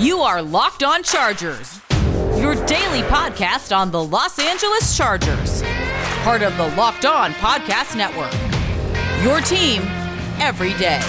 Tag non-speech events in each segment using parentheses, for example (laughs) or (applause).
You are Locked On Chargers, your daily podcast on the Los Angeles Chargers, part of the Locked On Podcast Network. Your team every day.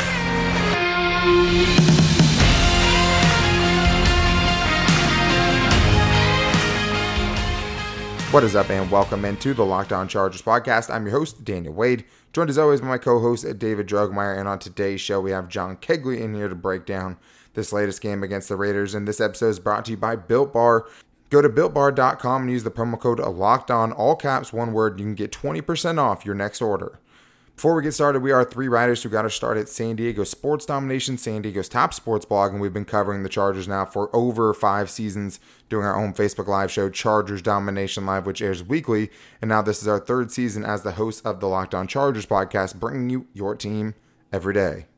What is up, and welcome into the Locked On Chargers podcast. I'm your host, Daniel Wade, joined as always by my co host, David Drugmeyer. And on today's show, we have John Kegley in here to break down this latest game against the Raiders. And this episode is brought to you by Built Bar. Go to builtbar.com and use the promo code locked on, all caps, one word. You can get 20% off your next order. Before we get started, we are three writers who got our start at San Diego Sports Domination, San Diego's top sports blog, and we've been covering the Chargers now for over five seasons, doing our own Facebook Live show, Chargers Domination Live, which airs weekly. And now this is our third season as the host of the Locked On Chargers podcast, bringing you your team every day.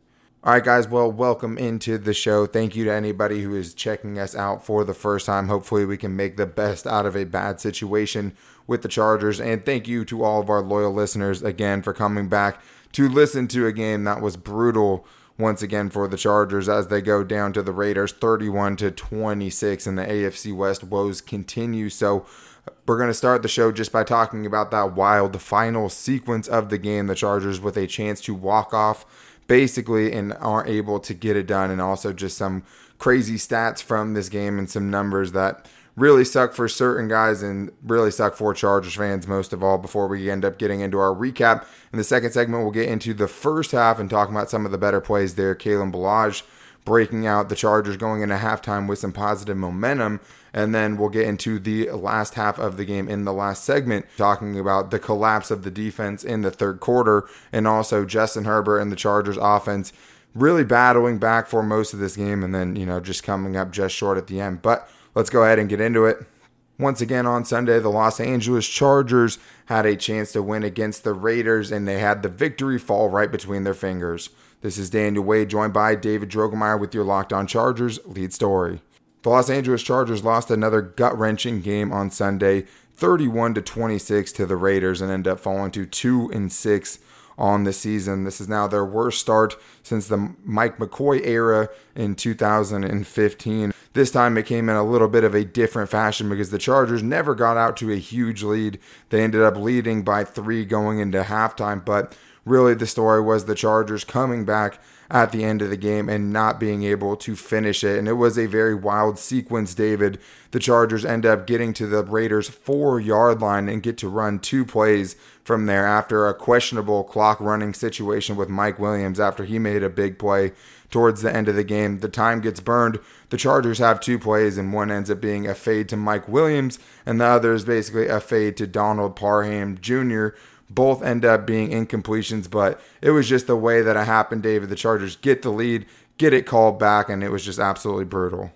All right, guys. Well, welcome into the show. Thank you to anybody who is checking us out for the first time. Hopefully, we can make the best out of a bad situation with the Chargers. And thank you to all of our loyal listeners again for coming back to listen to a game that was brutal once again for the Chargers as they go down to the Raiders 31 to 26 and the AFC West woes continue. So we're going to start the show just by talking about that wild final sequence of the game. The Chargers with a chance to walk off basically and aren't able to get it done. And also just some crazy stats from this game and some numbers that really suck for certain guys and really suck for Chargers fans most of all before we end up getting into our recap. In the second segment, we'll get into the first half and talk about some of the better plays there. Kalen Ballage breaking out the Chargers going into halftime with some positive momentum. And then we'll get into the last half of the game in the last segment, talking about the collapse of the defense in the third quarter and also Justin Herbert and the Chargers offense really battling back for most of this game and then, you know, just coming up just short at the end. But let's go ahead and get into it. Once again on Sunday, the Los Angeles Chargers had a chance to win against the Raiders and they had the victory fall right between their fingers. This is Daniel Wade, joined by David Drogemeyer with your Locked On Chargers lead story. The Los Angeles Chargers lost another gut wrenching game on Sunday, 31 to 26 to the Raiders, and end up falling to 2 and 6 on the season. This is now their worst start since the Mike McCoy era in 2015. This time it came in a little bit of a different fashion because the Chargers never got out to a huge lead. They ended up leading by three going into halftime, but really the story was the Chargers coming back at the end of the game and not being able to finish it. And it was a very wild sequence, David. The Chargers end up getting to the Raiders' four yard line and get to run two plays from there after a questionable clock running situation with Mike Williams after he made a big play towards the end of the game. The time gets burned. The Chargers have two plays, and one ends up being a fade to Mike Williams, and the other is basically a fade to Donald Parham Jr both end up being incompletions, but it was just the way that it happened, David. The Chargers get the lead, get it called back, and it was just absolutely brutal.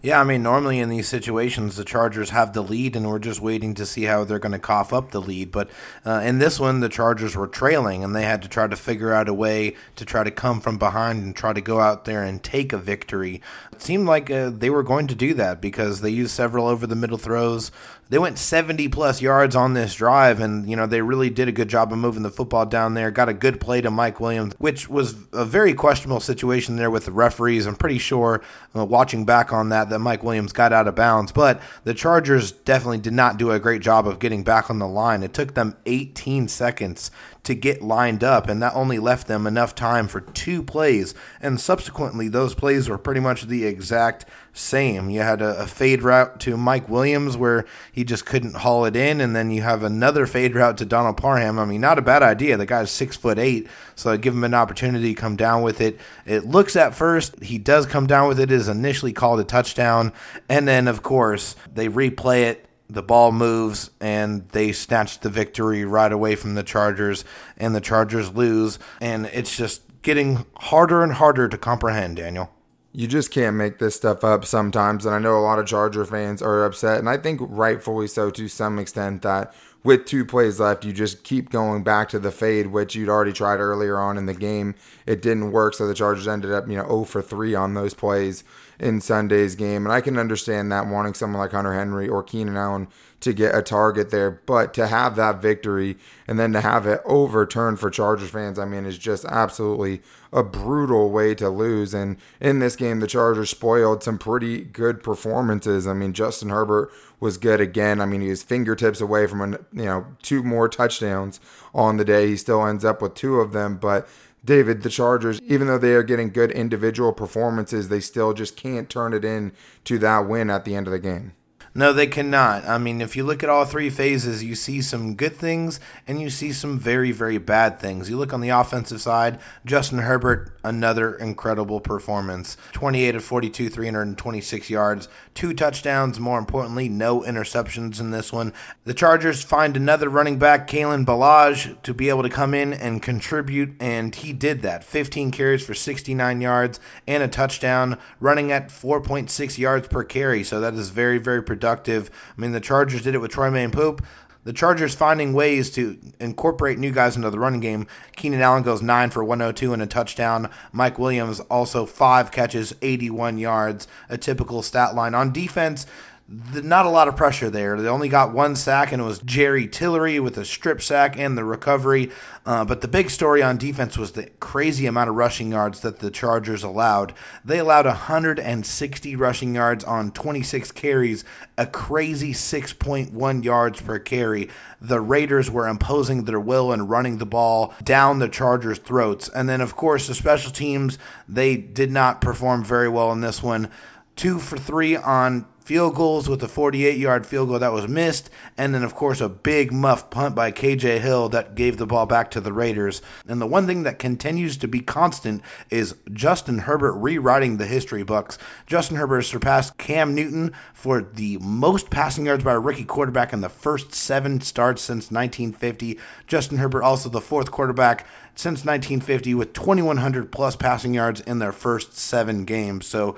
Yeah, I mean, normally in these situations, the Chargers have the lead, and we're just waiting to see how they're going to cough up the lead. But uh, in this one, the Chargers were trailing, and they had to try to figure out a way to try to come from behind and try to go out there and take a victory. It seemed like uh, they were going to do that because they used several over the middle throws they went 70 plus yards on this drive and you know they really did a good job of moving the football down there. Got a good play to mike williams which was a very questionable situation there with the referees. I'm pretty sure uh, watching back on that that mike williams got out of bounds. But the chargers definitely did not do a great job of getting back on the line. It took them 18 seconds to get lined up, and that only left them enough time for two plays. And subsequently, those plays were pretty much the exact same. You had a, a, fade route to Mike Williams where he just couldn't haul it in, and then you have another fade route to Donald Parham. I mean, not a bad idea. The guy's six foot eight, so give him an opportunity to come down with it. It looks at first he does come down with it. it. Is initially called a touchdown, and then of course they replay it the ball moves and they snatch the victory right away from the Chargers, and the Chargers lose. And it's just getting harder and harder to comprehend, Daniel. You just can't make this stuff up sometimes. And I know a lot of Charger fans are upset, and I think rightfully so to some extent, that with two plays left, you just keep going back to the fade, which you'd already tried earlier on in the game. It didn't work, so the Chargers ended up, you know, 0 for 3 on those plays in Sunday's game. And I can understand that wanting someone like Hunter Henry or Keenan Allen to get a target there, but to have that victory and then to have it overturned for Chargers fans, I mean, is just absolutely a brutal way to lose. And in this game, the Chargers spoiled some pretty good performances. I mean, Justin Herbert was good again. I mean, he was fingertips away from you know two more touchdowns on the day. He still ends up with two of them, but David, the Chargers, even though they are getting good individual performances, they still just can't turn it in to that win at the end of the game. No, they cannot. I mean, if you look at all three phases, you see some good things and you see some very, very bad things. You look on the offensive side, Justin Herbert, another incredible performance 28 of 42, 326 yards, two touchdowns. More importantly, no interceptions in this one. The Chargers find another running back, Kalen Ballage, to be able to come in and contribute, and he did that 15 carries for 69 yards and a touchdown, running at 4.6 yards per carry. So that is very, very productive productive. I mean, the Chargers did it with Troymaine Pope. The Chargers finding ways to incorporate new guys into the running game. Keenan Allen goes 9 for 102 and a touchdown. Mike Williams also 5 catches, 81 yards, a typical stat line. On defense, the, not a lot of pressure there. They only got one sack, and it was Jerry Tillery with a strip sack and the recovery. Uh, but the big story on defense was the crazy amount of rushing yards that the Chargers allowed. They allowed 160 rushing yards on 26 carries, a crazy 6.1 yards per carry. The Raiders were imposing their will and running the ball down the Chargers' throats. And then, of course, the special teams, they did not perform very well in this one. Two for three on field goals with a 48 yard field goal that was missed, and then, of course, a big muff punt by KJ Hill that gave the ball back to the Raiders. And the one thing that continues to be constant is Justin Herbert rewriting the history books. Justin Herbert surpassed Cam Newton for the most passing yards by a rookie quarterback in the first seven starts since 1950. Justin Herbert, also the fourth quarterback since 1950 with 2,100 plus passing yards in their first seven games. So,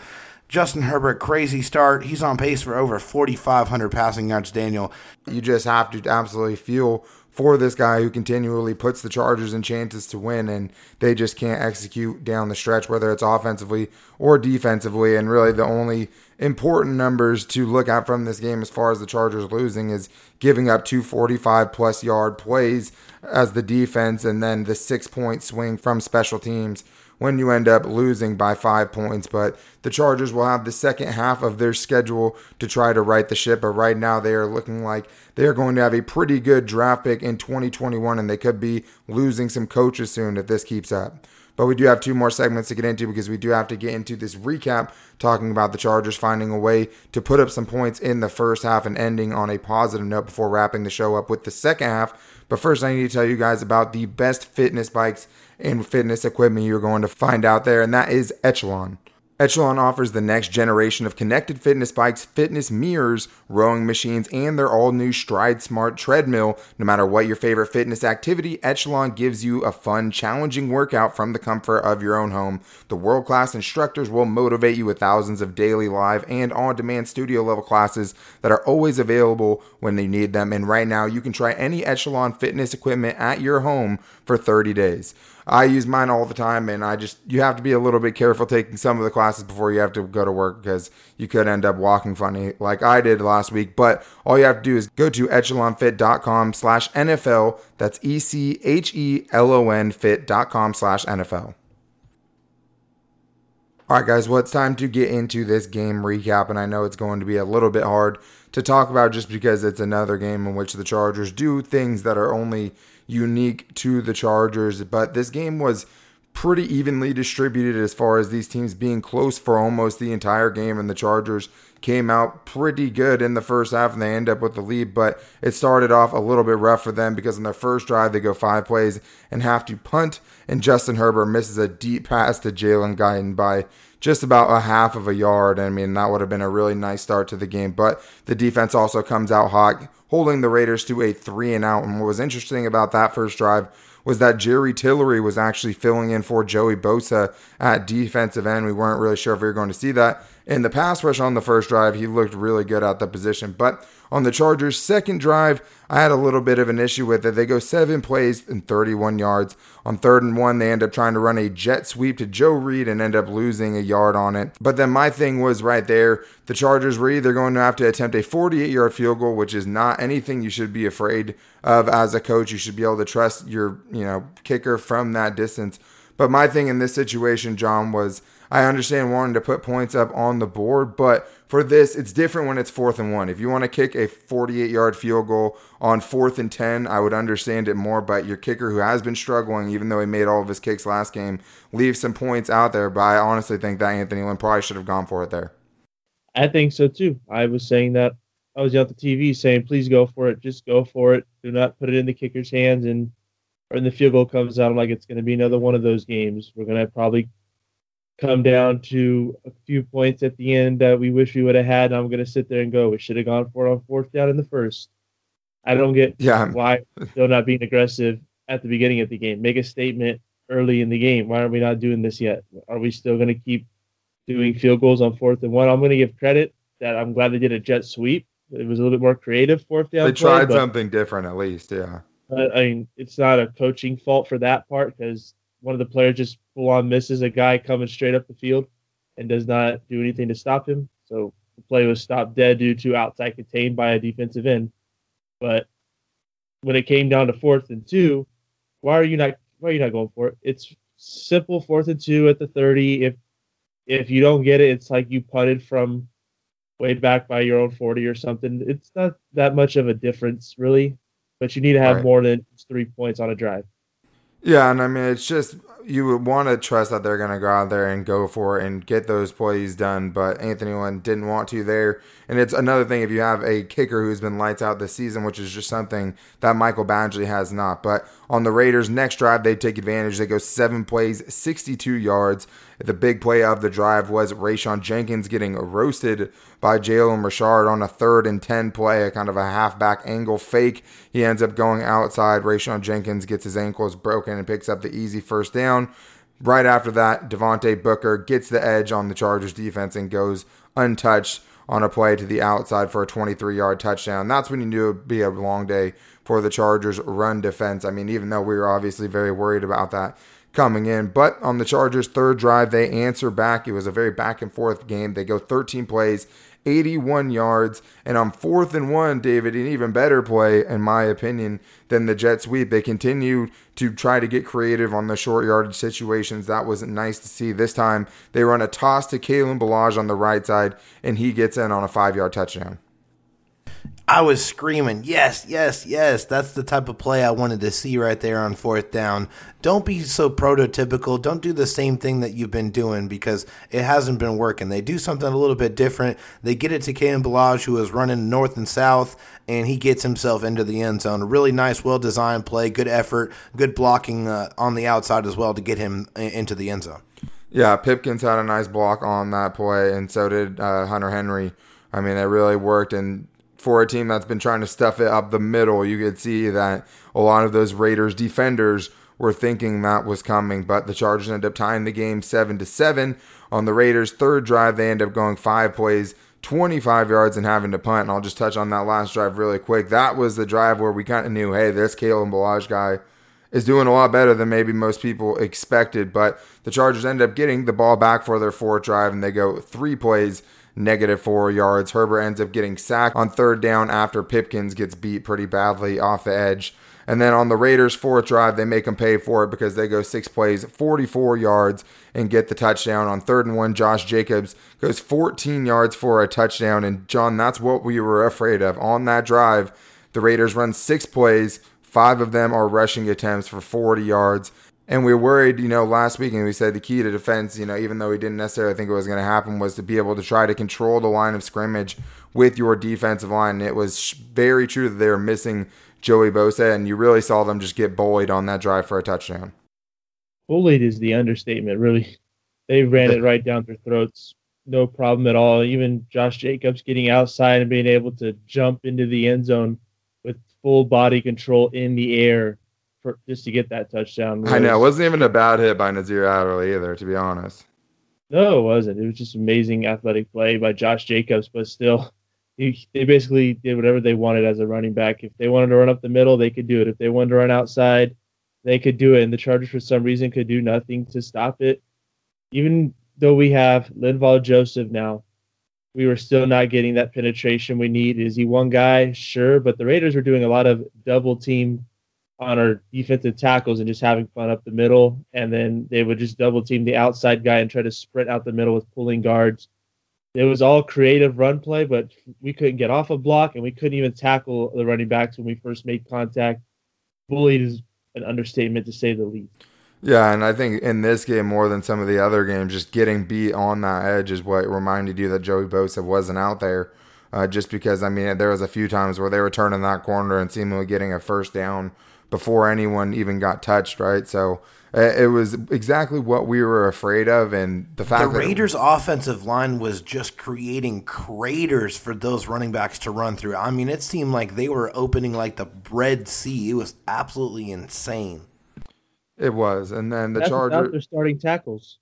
Justin Herbert, crazy start. He's on pace for over 4,500 passing yards, Daniel. You just have to absolutely feel for this guy who continually puts the Chargers in chances to win, and they just can't execute down the stretch, whether it's offensively or defensively. And really, the only important numbers to look at from this game as far as the Chargers losing is giving up 245 plus yard plays as the defense, and then the six point swing from special teams when you end up losing by five points. But the Chargers will have the second half of their schedule to try to right the ship. But right now, they are looking like they are going to have a pretty good draft pick in 2021, and they could be losing some coaches soon if this keeps up. But we do have two more segments to get into because we do have to get into this recap talking about the Chargers finding a way to put up some points in the first half and ending on a positive note before wrapping the show up with the second half. But first, I need to tell you guys about the best fitness bikes and fitness equipment you're going to find out there, and that is Echelon. Echelon offers the next generation of connected fitness bikes, fitness mirrors, rowing machines, and their all new Stride Smart treadmill. No matter what your favorite fitness activity, Echelon gives you a fun, challenging workout from the comfort of your own home. The world class instructors will motivate you with thousands of daily live and on demand studio level classes that are always available when you need them. And right now, you can try any Echelon fitness equipment at your home for 30 days. I use mine all the time, and I just you have to be a little bit careful taking some of the classes before you have to go to work because you could end up walking funny like I did last week. But all you have to do is go to echelonfit.com slash NFL. That's E C H E L O N fit.com slash NFL. All right, guys, well, it's time to get into this game recap, and I know it's going to be a little bit hard to talk about just because it's another game in which the Chargers do things that are only unique to the Chargers. But this game was pretty evenly distributed as far as these teams being close for almost the entire game, and the Chargers came out pretty good in the first half and they end up with the lead. But it started off a little bit rough for them because in their first drive, they go five plays and have to punt, and Justin Herbert misses a deep pass to Jalen Guyton by just about a half of a yard. I mean, that would have been a really nice start to the game. But the defense also comes out hot, holding the Raiders to a three and out. And what was interesting about that first drive was that Jerry Tillery was actually filling in for Joey Bosa at defensive end. We weren't really sure if we were going to see that in the pass rush on the first drive, he looked really good at the position. But on the Chargers' second drive, I had a little bit of an issue with it. They go seven plays and 31 yards. On third and one, they end up trying to run a jet sweep to Joe Reed and end up losing a yard on it. But then my thing was right there the Chargers were either going to have to attempt a 48 yard field goal, which is not anything you should be afraid of as a coach. You should be able to trust your, you know, kicker from that distance. But my thing in this situation, John, was I understand wanting to put points up on the board, but for this, it's different when it's fourth and one. If you want to kick a 48 yard field goal on fourth and 10, I would understand it more. But your kicker, who has been struggling, even though he made all of his kicks last game, leaves some points out there. But I honestly think that Anthony Lynn probably should have gone for it there. I think so too. I was saying that I was on the TV saying, please go for it. Just go for it. Do not put it in the kicker's hands. And when the field goal comes out, I'm like, it's going to be another one of those games. We're going to probably come down to a few points at the end that we wish we would have had. I'm going to sit there and go, we should have gone for it on fourth down in the first. I don't get yeah. why (laughs) they're not being aggressive at the beginning of the game. Make a statement early in the game. Why are we not doing this yet? Are we still going to keep doing field goals on fourth and one? I'm going to give credit that I'm glad they did a jet sweep. It was a little bit more creative fourth down. They tried play, something different at least, yeah. But, I mean, it's not a coaching fault for that part because one of the players just full on misses a guy coming straight up the field and does not do anything to stop him. So the play was stopped dead due to outside contained by a defensive end. But when it came down to fourth and two, why are you not why are you not going for it? It's simple fourth and two at the thirty. If if you don't get it, it's like you punted from way back by your own forty or something. It's not that much of a difference really, but you need to have right. more than three points on a drive. Yeah, and I mean it's just you would want to trust that they're going to go out there and go for it and get those plays done, but Anthony Lynn didn't want to there. And it's another thing if you have a kicker who's been lights out this season, which is just something that Michael Badgley has not. But on the Raiders' next drive, they take advantage. They go seven plays, 62 yards. The big play of the drive was Rayshawn Jenkins getting roasted by Jalen Richard on a third and 10 play, a kind of a halfback angle fake. He ends up going outside. Rayshawn Jenkins gets his ankles broken and picks up the easy first down. Right after that, Devontae Booker gets the edge on the Chargers defense and goes untouched on a play to the outside for a 23 yard touchdown. That's when you knew it would be a long day for the Chargers' run defense. I mean, even though we were obviously very worried about that coming in. But on the Chargers' third drive, they answer back. It was a very back and forth game. They go 13 plays, 81 yards, and on fourth and one, David, an even better play, in my opinion, than the jet sweep. They continue to try to get creative on the short yardage situations. That was nice to see. This time, they run a toss to Kalen Ballage on the right side, and he gets in on a five yard touchdown. I was screaming, yes, yes, yes. That's the type of play I wanted to see right there on fourth down. Don't be so prototypical. Don't do the same thing that you've been doing because it hasn't been working. They do something a little bit different. They get it to Kalen Ballage, who is running north and south, and he gets himself into the end zone. A really nice, well designed play, good effort, good blocking uh, on the outside as well to get him into the end zone. Yeah, Pipkins had a nice block on that play, and so did uh, Hunter Henry. I mean, it really worked, and for a team that's been trying to stuff it up the middle, you could see that a lot of those Raiders defenders were thinking that was coming, but the Chargers ended up tying the game 7 to 7. On the Raiders' third drive, they end up going 5 plays, 25 yards and having to punt. And I'll just touch on that last drive really quick. That was the drive where we kind of knew, hey, this Kalen Ballage guy is doing a lot better than maybe most people expected. But the Chargers end up getting the ball back for their fourth drive, and they go three plays, negative four yards. Herbert ends up getting sacked on third down after Pipkins gets beat pretty badly off the edge. And then on the Raiders' fourth drive, they make them pay for it because they go six plays, 44 yards, and get the touchdown. On third and one, Josh Jacobs goes 14 yards for a touchdown. And John, that's what we were afraid of. On that drive, the Raiders run six plays, five of them are rushing attempts for 40 yards. And we were worried, you know, last week, and we said the key to defense, you know, even though we didn't necessarily think it was going to happen, was to be able to try to control the line of scrimmage with your defensive line. And it was very true that they were missing Joey Bosa, and you really saw them just get bullied on that drive for a touchdown. Bullied is the understatement, really. They ran it right down their throats, no problem at all. Even Josh Jacobs getting outside and being able to jump into the end zone with full body control in the air for just to get that touchdown. Was, I know it wasn't even a bad hit by Nasir Adderley either, to be honest. No, it wasn't. It was just amazing athletic play by Josh Jacobs, but still, he, they basically did whatever they wanted as a running back. If they wanted to run up the middle, they could do it. If they wanted to run outside, they could do it. And the Chargers, for some reason, could do nothing to stop it. Even though we have Linval Joseph now, we were still not getting that penetration we need. Is he one guy? Sure. But the Raiders were doing a lot of double team on our defensive tackles and just having fun up the middle. And then they would just double team the outside guy and try to sprint out the middle with pulling guards. It was all creative run play, but we couldn't get off a block and we couldn't even tackle the running backs when we first made contact. Bullied is an understatement to say the least. Yeah, and I think in this game more than some of the other games, just getting beat on that edge is what reminded you that Joey Bosa wasn't out there. Uh, just because I mean, there was a few times where they were turning that corner and seemingly getting a first down before anyone even got touched, right? So uh, it was exactly what we were afraid of, and the fact the Raiders' offensive line was just creating craters for those running backs to run through. I mean, it seemed like they were opening like the Red Sea. It was absolutely insane. It was, and then the That's Chargers. their starting tackles.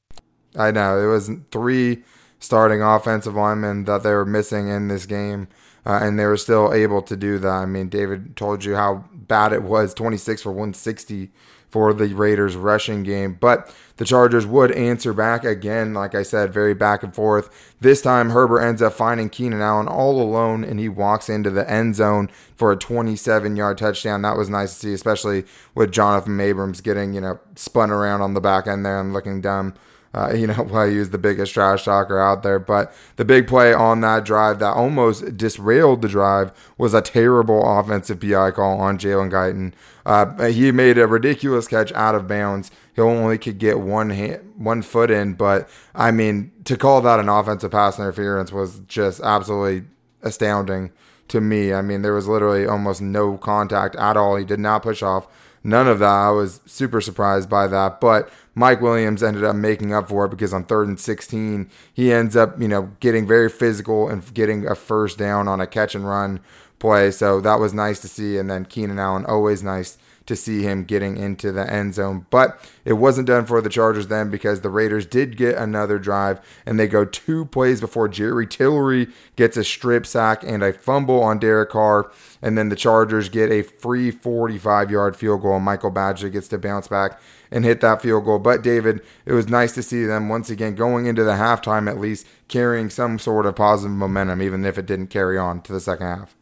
I know it was three starting offensive linemen that they were missing in this game, uh, and they were still able to do that. I mean, David told you how bad it was 26 for 160 for the Raiders rushing game. But the Chargers would answer back again, like I said, very back and forth. This time, Herbert ends up finding Keenan Allen all alone, and he walks into the end zone for a 27 yard touchdown. That was nice to see, especially with Jonathan Abrams getting, you know, spun around on the back end there and looking dumb. Uh, (laughs) you know, why he the biggest trash talker out there. But the big play on that drive that almost disrailed the drive was a terrible offensive PI call on Jalen Guyton. Uh, he made a ridiculous catch out of bounds. He only could get one hand, one foot in, but I mean, to call that an offensive pass interference was just absolutely astounding to me. I mean, there was literally almost no contact at all. He did not push off. None of that. I was super surprised by that. But Mike Williams ended up making up for it because on third and 16, he ends up, you know, getting very physical and getting a first down on a catch and run play. So that was nice to see. And then Keenan Allen, always nice to see him getting into the end zone. But it wasn't done for the Chargers then because the Raiders did get another drive and they go two plays before Jerry Tillery gets a strip sack and a fumble on Derek Carr. And then the Chargers get a free 45 yard field goal. Michael Badger gets to bounce back and hit that field goal. But David, it was nice to see them once again going into the halftime at least carrying some sort of positive momentum, even if it didn't carry on to the second half.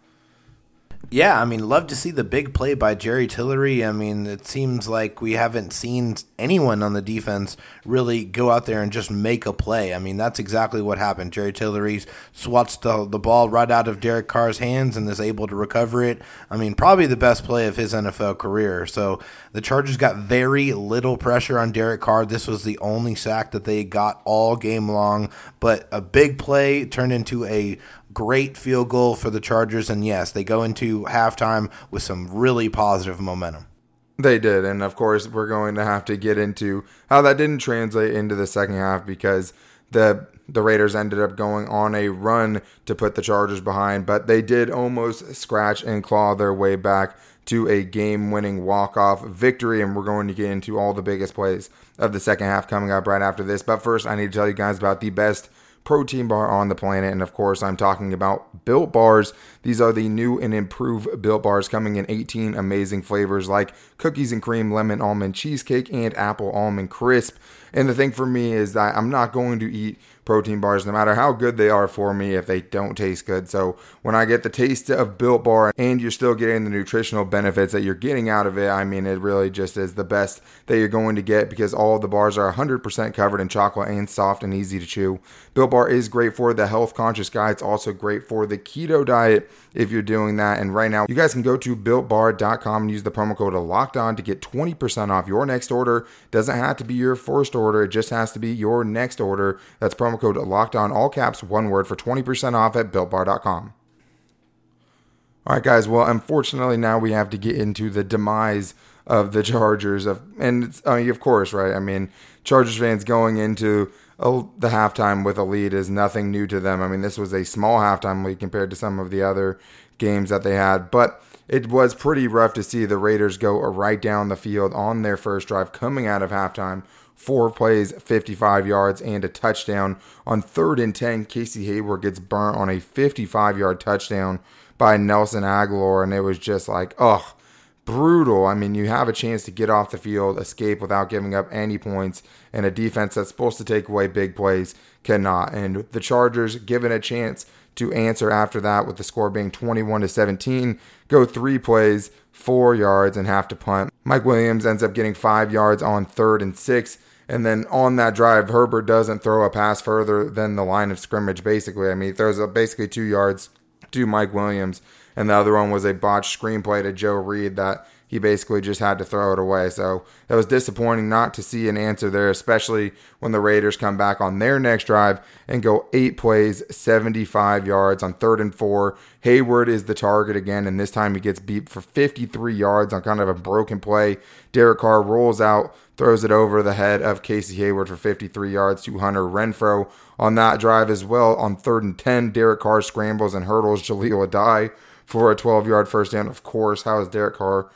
Yeah, I mean, love to see the big play by Jerry Tillery. I mean, it seems like we haven't seen anyone on the defense really go out there and just make a play. I mean, that's exactly what happened. Jerry Tillery swats the, the ball right out of Derek Carr's hands and is able to recover it. I mean, probably the best play of his NFL career. So the Chargers got very little pressure on Derek Carr. This was the only sack that they got all game long, but a big play turned into a great field goal for the Chargers. And yes, they go into halftime with some really positive momentum. They did. And of course, we're going to have to get into how that didn't translate into the second half because the the Raiders ended up going on a run to put the Chargers behind, but they did almost scratch and claw their way back to a game winning walk off victory. And we're going to get into all the biggest plays of the second half coming up right after this. But first, I need to tell you guys about the best protein bar on the planet. And of course, I'm talking about Built Bars. These are the new and improved Built Bars coming in 18 amazing flavors like cookies and cream, lemon almond cheesecake, and apple almond crisp. And the thing for me is that I'm not going to eat protein bars, no matter how good they are for me, if they don't taste good. So when I get the taste of Built Bar and you're still getting the nutritional benefits that you're getting out of it, I mean, it really just is the best that you're going to get because all the bars are 100% covered in chocolate and soft and easy to chew. Built Bar is great for the health conscious guy. It's also great for the keto diet if you're doing that. And right now, you guys can go to builtbar.com and use the promo code locked on to get 20% off your next order. Doesn't have to be your first order, it just has to be your next order. That's promo code locked on, all caps, one word for 20% off at builtbar.com. All right, guys. Well, unfortunately, now we have to get into the demise of the Chargers. Of and I mean, of course, right? I mean, Chargers fans going into a, the halftime with a lead is nothing new to them. I mean, this was a small halftime lead compared to some of the other games that they had, but it was pretty rough to see the Raiders go right down the field on their first drive coming out of halftime four plays, 55 yards, and a touchdown. On third and 10, Casey Hayward gets burnt on a 55 yard touchdown by Nelson Agholor, and it was just like, ugh, brutal. I mean, you have a chance to get off the field, escape without giving up any points, and a defense that's supposed to take away big plays cannot. And the Chargers, given a chance to answer after that, with the score being 21 to 17, go three plays, four yards, and have to punt. Mike Williams ends up getting five yards on third and six. And then on that drive, Herbert doesn't throw a pass further than the line of scrimmage, basically. I mean, he throws basically two yards to Mike Williams and the other one was a botched screenplay to Joe Reed that he basically just had to throw it away. So it was disappointing not to see an answer there, especially when the Raiders come back on their next drive and go eight plays, 75 yards on third and four. Hayward is the target again, and this time he gets beat for 53 yards on kind of a broken play. Derek Carr rolls out, throws it over the head of Casey Hayward for 53 yards to Hunter Renfrow on that drive as well. On third and 10, Derek Carr scrambles and hurdles Jahleel Addae for a 12 yard first down. Of course, how is Derek Carr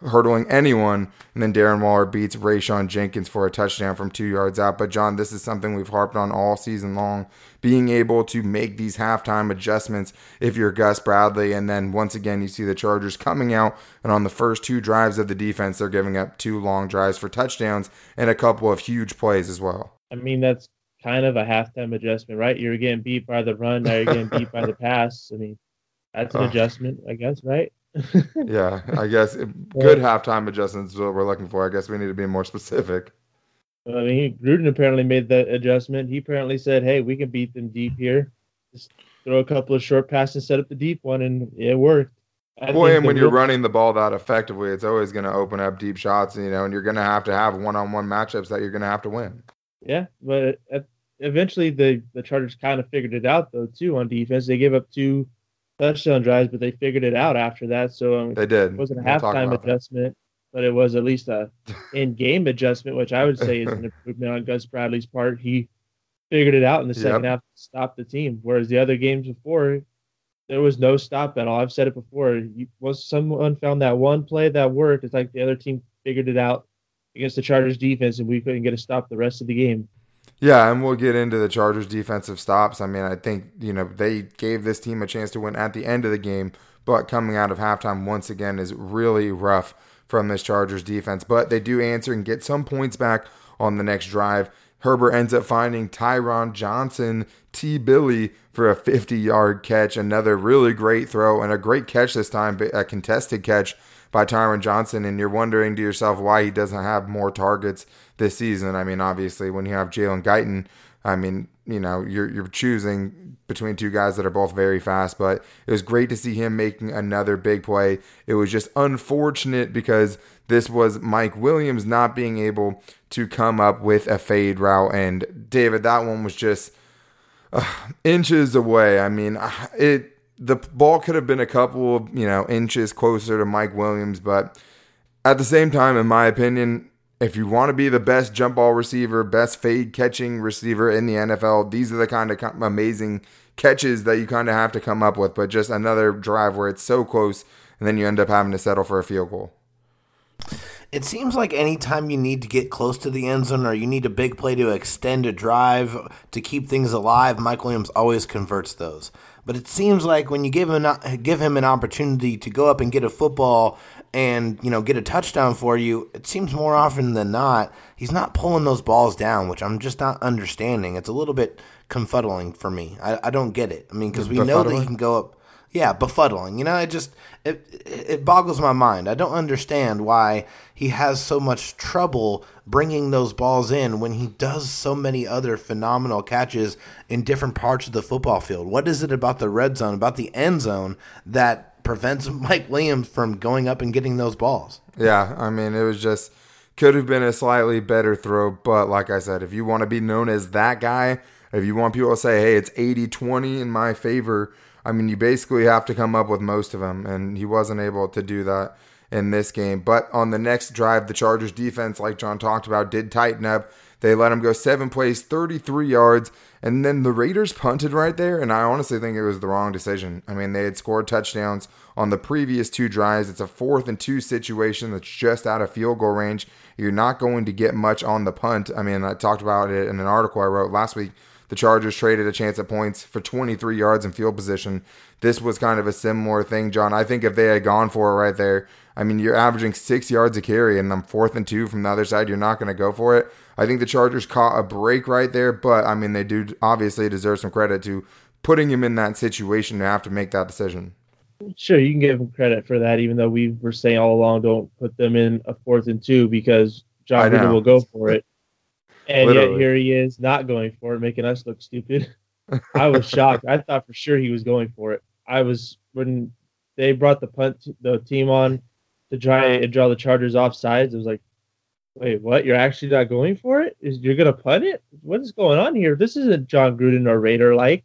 hurdling anyone? And then Darren Waller beats Rayshawn Jenkins for a touchdown from two yards out. But, John, this is something we've harped on all season long being able to make these halftime adjustments if you're Gus Bradley. And then once again, you see the Chargers coming out, and on the first two drives of the defense, they're giving up two long drives for touchdowns and a couple of huge plays as well. I mean, that's kind of a halftime adjustment, right? You're getting beat by the run, now you're getting beat by the pass. I mean, that's an adjustment, I guess, right? (laughs) yeah, I guess good halftime adjustments is what we're looking for. I guess we need to be more specific. I mean, Gruden apparently made that adjustment. He apparently said, "Hey, we can beat them deep here. Just throw a couple of short passes, set up the deep one, and it worked." I Boy, and when you're running the ball that effectively, it's always going to open up deep shots, you know, and you're going to have to have one-on-one matchups that you're going to have to win. Yeah, but uh, eventually the the Chargers kind of figured it out though too on defense. They gave up two touchdown drives, but they figured it out after that. So um, they did. It wasn't a we'll halftime adjustment, that. but it was at least a (laughs) in-game adjustment, which I would say is an (laughs) improvement on Gus Bradley's part. He figured it out in the second yep. half to stop the team, whereas the other games before there was no stop at all. I've said it before. You, once someone found that one play that worked, it's like the other team figured it out against the Chargers defense, and we couldn't get a stop the rest of the game. Yeah, and we'll get into the Chargers defensive stops. I mean, I think, you know, they gave this team a chance to win at the end of the game, but coming out of halftime once again is really rough from this Chargers defense. But they do answer and get some points back on the next drive. Herbert ends up finding Tyron Johnson, T. Billy, for a 50 yard catch. Another really great throw and a great catch this time, a contested catch by Tyron Johnson, and you're wondering to yourself why he doesn't have more targets this season. I mean, obviously, when you have Jalen Guyton, I mean, you know, you're you're choosing between two guys that are both very fast, but it was great to see him making another big play. It was just unfortunate because this was Mike Williams not being able to come up with a fade route, and David, that one was just uh, inches away. I mean, uh, it the ball could have been a couple of, you know, inches closer to Mike Williams, but at the same time, in my opinion, if you want to be the best jump ball receiver, best fade catching receiver in the NFL, these are the kind of amazing catches that you kind of have to come up with. But just another drive where it's so close, and then you end up having to settle for a field goal. It seems like anytime you need to get close to the end zone or you need a big play to extend a drive to keep things alive, Mike Williams always converts those. But it seems like when you give him give him an opportunity to go up and get a football and you know get a touchdown for you, it seems more often than not he's not pulling those balls down, which I'm just not understanding. It's a little bit confuddling for me. I, I don't get it. I mean, because we know that he can go up yeah, befuddling. You know, it just it it boggles my mind. I don't understand why he has so much trouble bringing those balls in when he does so many other phenomenal catches in different parts of the football field. What is it about the red zone, about the end zone that prevents (laughs) Mike Williams from going up and getting those balls? Yeah, I mean, it was just could have been a slightly better throw, but like I said, if you want to be known as that guy, if you want people to say, "Hey, it's 80-20 in my favor," I mean, you basically have to come up with most of them, and he wasn't able to do that in this game. But on the next drive, the Chargers defense, like John talked about, did tighten up. They let him go seven plays, 33 yards, and then the Raiders punted right there. And I honestly think it was the wrong decision. I mean, they had scored touchdowns on the previous two drives. It's a fourth and two situation that's just out of field goal range. You're not going to get much on the punt. I mean, I talked about it in an article I wrote last week. The Chargers traded a chance at points for 23 yards in field position. This was kind of a similar thing, John. I think if they had gone for it right there, I mean, you're averaging six yards a carry, and then fourth and two from the other side, you're not going to go for it. I think the Chargers caught a break right there, but I mean, they do obviously deserve some credit to putting him in that situation to have to make that decision. Sure, you can give him credit for that, even though we were saying all along don't put them in a fourth and two because Jon Gruden will go for it. And Literally. yet here he is not going for it, making us look stupid. I was (laughs) shocked. I thought for sure he was going for it. I was when they brought the punt the team on to try and draw the Chargers off sides. It was like, wait, what? You're actually not going for it? Is you're gonna punt it? What is going on here? This isn't Jon Gruden or Raider like.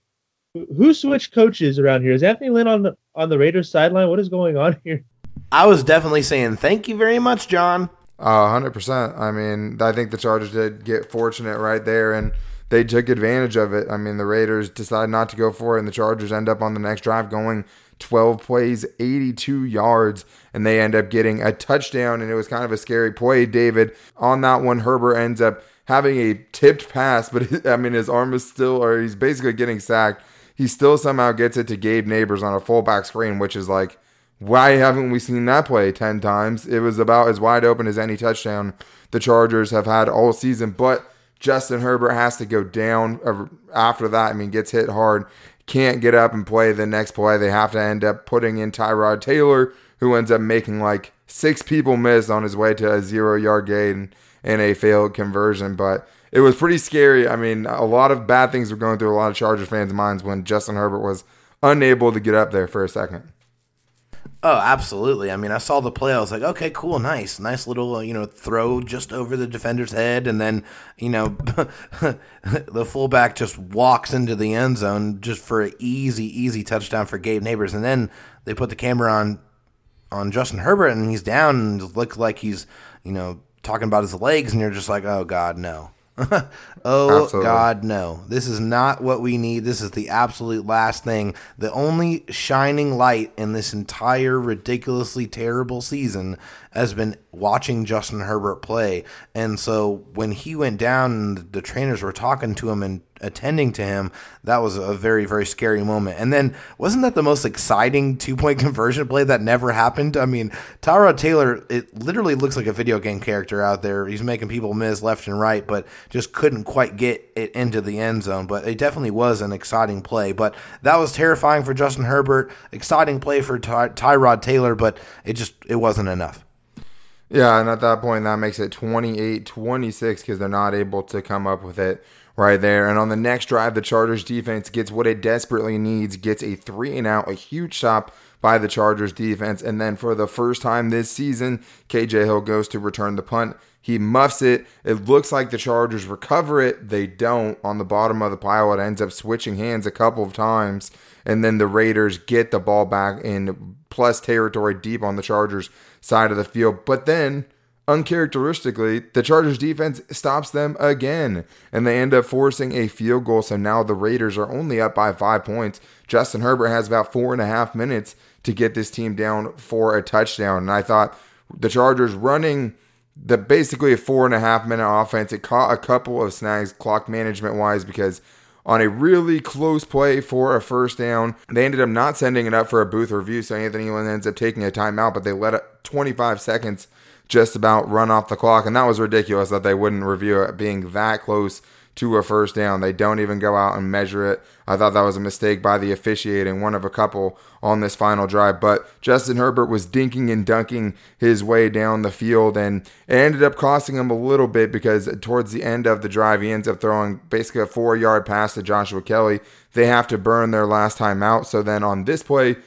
Who switched coaches around here? Is Anthony Lynn on the on the Raiders sideline? What is going on here? I was definitely saying thank you very much, John. Uh, hundred percent. I mean, I think the Chargers did get fortunate right there, and they took advantage of it. I mean, the Raiders decided not to go for it, and the Chargers end up on the next drive going 12 plays, 82 yards, and they end up getting a touchdown. And it was kind of a scary play, David. On that one, Herbert ends up having a tipped pass, but (laughs) I mean, his arm is still, or he's basically getting sacked. He still somehow gets it to Gabe Nabers on a fullback screen, which is like, why haven't we seen that play 10 times? It was about as wide open as any touchdown the Chargers have had all season. But Justin Herbert has to go down after that. I mean, gets hit hard can't get up and play the next play. They have to end up putting in Tyrod Taylor, who ends up making like six people miss on his way to a zero yard gain and a failed conversion. But it was pretty scary. I mean, a lot of bad things were going through a lot of Chargers fans' minds when Justin Herbert was unable to get up there for a second. Oh, absolutely. I mean, I saw the play. I was like, okay, cool, nice, nice little, uh, you know, throw just over the defender's head, and then, you know, (laughs) the fullback just walks into the end zone just for an easy, easy touchdown for Gabe Nabers, and then they put the camera on on Justin Herbert, and he's down and looks like he's, you know, talking about his legs, and you're just like, oh God, no. (laughs) oh Absolutely. God, no! This is not what we need. This is the absolute last thing. The only shining light in this entire ridiculously terrible season has been watching Justin Herbert play. And so when he went down and the trainers were talking to him and attending to him, that was a very, very scary moment. And then wasn't that the most exciting two point (laughs) conversion play that never happened? I mean, Tyrod Taylor, it literally looks like a video game character out there. He's making people miss left and right, but just couldn't quite get it into the end zone. But it definitely was an exciting play. But that was terrifying for Justin Herbert, exciting play for Ty- Tyrod Taylor, but it just it wasn't enough. Yeah, and at that point, that makes it 28 26 because they're not able to come up with it right there. And on the next drive, the Chargers defense gets what it desperately needs, gets a three and out, a huge stop by the Chargers defense. And then for the first time this season, KJ Hill goes to return the punt. He muffs it. It looks like the Chargers recover it. They don't. On the bottom of the pile, it ends up switching hands a couple of times. And then the Raiders get the ball back in plus territory deep on the Chargers side of the field. But then, uncharacteristically, the Chargers defense stops them again, and they end up forcing a field goal. So now the Raiders are only up by five points. Justin Herbert has about four and a half minutes to get this team down for a touchdown. And I thought the Chargers running the basically a four and a half minute offense. It caught a couple of snags clock management wise because on a really close play for a first down. They ended up not sending it up for a booth review, so Anthony Lynn ends up taking a timeout, but they let it 25 seconds just about run off the clock, and that was ridiculous that they wouldn't review it being that close to a first down. They don't even go out and measure it. I thought that was a mistake by the officiating, one of a couple on this final drive. But Justin Herbert was dinking and dunking his way down the field, and it ended up costing him a little bit because towards the end of the drive, he ends up throwing basically a four yard pass to Joshua Kelly. They have to burn their last time out. So then on this play,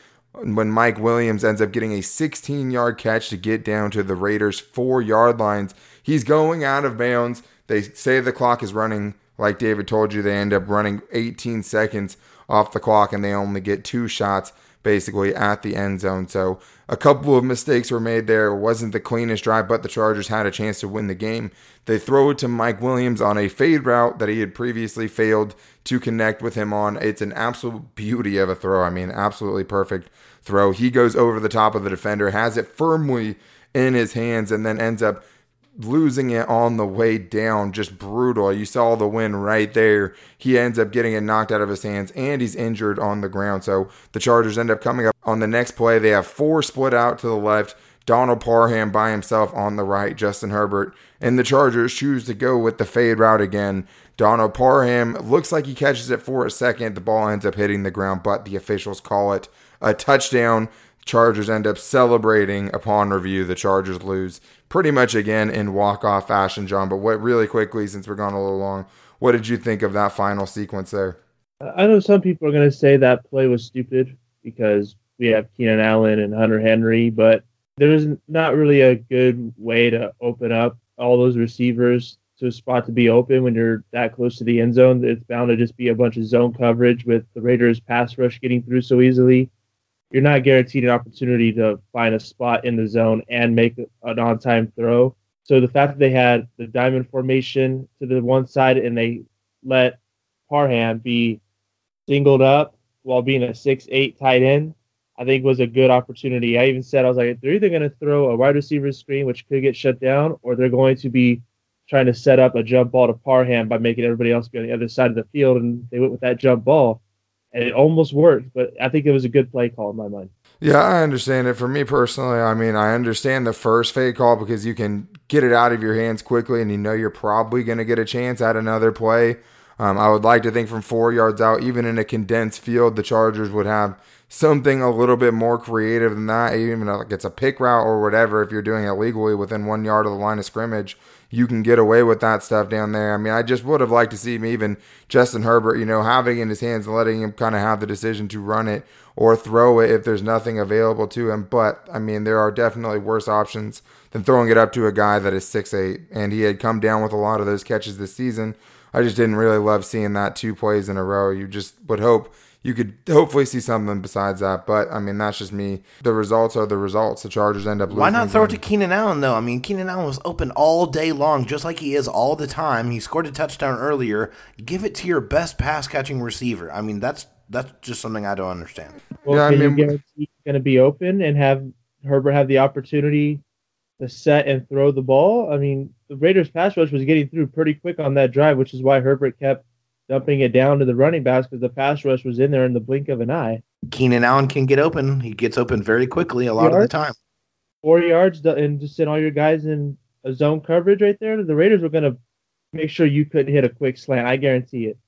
when Mike Williams ends up getting a 16 yard catch to get down to the Raiders' four yard lines, he's going out of bounds they say the clock is running, like David told you, they end up running 18 seconds off the clock and they only get two shots basically at the end zone. So a couple of mistakes were made there. It wasn't the cleanest drive, but the Chargers had a chance to win the game. They throw it to Mike Williams on a fade route that he had previously failed to connect with him on. It's an absolute beauty of a throw. I mean, absolutely perfect throw. He goes over the top of the defender, has it firmly in his hands, and then ends up losing it on the way down. Just brutal. You saw the win right there. He ends up getting it knocked out of his hands and he's injured on the ground. So the Chargers end up coming up on the next play. They have four split out to the left. Donald Parham by himself on the right, Justin Herbert. And the Chargers choose to go with the fade route again. Donald Parham looks like he catches it for a second. The ball ends up hitting the ground, but the officials call it a touchdown. Chargers end up celebrating upon review. The Chargers lose pretty much again in walk off fashion, John. But what really quickly, since we're gone a little long, what did you think of that final sequence there? I know some people are going to say that play was stupid because we have Keenan Allen and Hunter Henry, but there's not really a good way to open up all those receivers to a spot to be open when you're that close to the end zone. It's bound to just be a bunch of zone coverage with the Raiders pass rush getting through so easily you're not guaranteed an opportunity to find a spot in the zone and make an on time throw. So the fact that they had the diamond formation to the one side and they let Parham be singled up while being a six eight tight end, I think was a good opportunity. I even said I was like, they're either going to throw a wide receiver screen, which could get shut down, or they're going to be trying to set up a jump ball to Parham by making everybody else be on the other side of the field, and they went with that jump ball it almost worked, but I think it was a good play call in my mind. Yeah, I understand it. For me personally, I mean, I understand the first fade call because you can get it out of your hands quickly and you know you're probably going to get a chance at another play. Um, I would like to think from four yards out, even in a condensed field, the Chargers would have something a little bit more creative than that. Even if it's a pick route or whatever, if you're doing it legally within one yard of the line of scrimmage, you can get away with that stuff down there. I mean, I just would have liked to see him even Justin Herbert, you know, having in his hands and letting him kind of have the decision to run it or throw it if there's nothing available to him. But I mean, there are definitely worse options than throwing it up to a guy that is six eight, and he had come down with a lot of those catches this season. I just didn't really love seeing that two plays in a row. You just would hope you could hopefully see something besides that. But I mean, that's just me. The results are the results. The Chargers end up losing. Why not throw it to Keenan Allen though? I mean, Keenan Allen was open all day long, just like he is all the time. He scored a touchdown earlier. Give it to your best pass catching receiver. I mean, that's that's just something I don't understand. Well, yeah, can I mean, you guarantee he's going to be open and have Herbert have the opportunity to set and throw the ball? I mean, the Raiders pass rush was getting through pretty quick on that drive, which is why Herbert kept dumping it down to the running backs because the pass rush was in there in the blink of an eye. Keenan Allen can get open. He gets open very quickly a lot yards, of the time. Four yards and just send all your guys in a zone coverage right there. The Raiders were going to make sure you couldn't hit a quick slant. I guarantee it.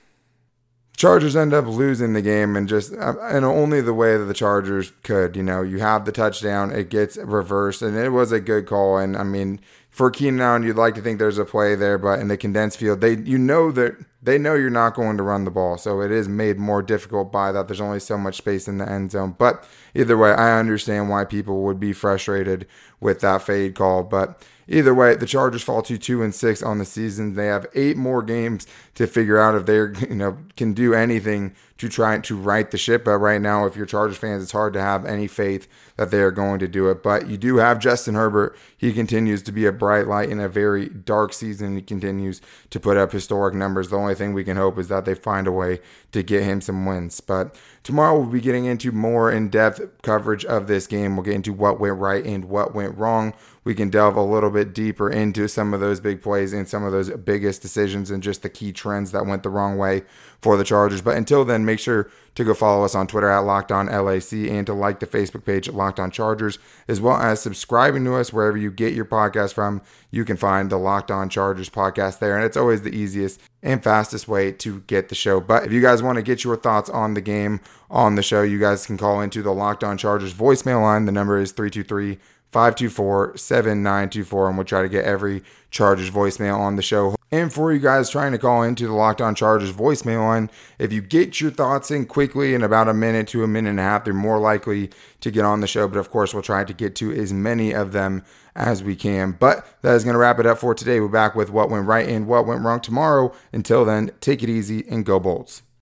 Chargers end up losing the game and just uh, and only the way that the Chargers could. You know, you have the touchdown, it gets reversed, and it was a good call. And I mean, for Keenan Allen, you'd like to think there's a play there, but in the condensed field, they you know that they know you're not going to run the ball, so it is made more difficult by that. There's only so much space in the end zone. But either way, I understand why people would be frustrated with that fade call. But either way, the Chargers fall to two and six on the season. They have eight more games to figure out if they (laughs) you know can do anything to try to right the ship. But right now, if you're Chargers fans, it's hard to have any faith that they are going to do it. But you do have Justin Herbert. He continues to be a bright light in a very dark season. He continues to put up historic numbers. The only thing we can hope is that they find a way to get him some wins. But tomorrow we'll be getting into more in depth coverage of this game. We'll get into what went right and what went wrong we can delve a little bit deeper into some of those big plays and some of those biggest decisions and just the key trends that went the wrong way for the Chargers. But until then, make sure to go follow us on Twitter at Locked On LAC and to like the Facebook page at Locked On Chargers, as well as subscribing to us wherever you get your podcast from. You can find the Locked On Chargers podcast there, and it's always the easiest and fastest way to get the show. But if you guys want to get your thoughts on the game on the show, you guys can call into the Locked On Chargers voicemail line. The number is 323- 524 7924, and we'll try to get every Chargers voicemail on the show. And for you guys trying to call into the Locked On Chargers voicemail line, if you get your thoughts in quickly in about a minute to a minute and a half, they're more likely to get on the show. But of course, we'll try to get to as many of them as we can. But that is going to wrap it up for today. We're back with what went right and what went wrong tomorrow. Until then, take it easy and go Bolts.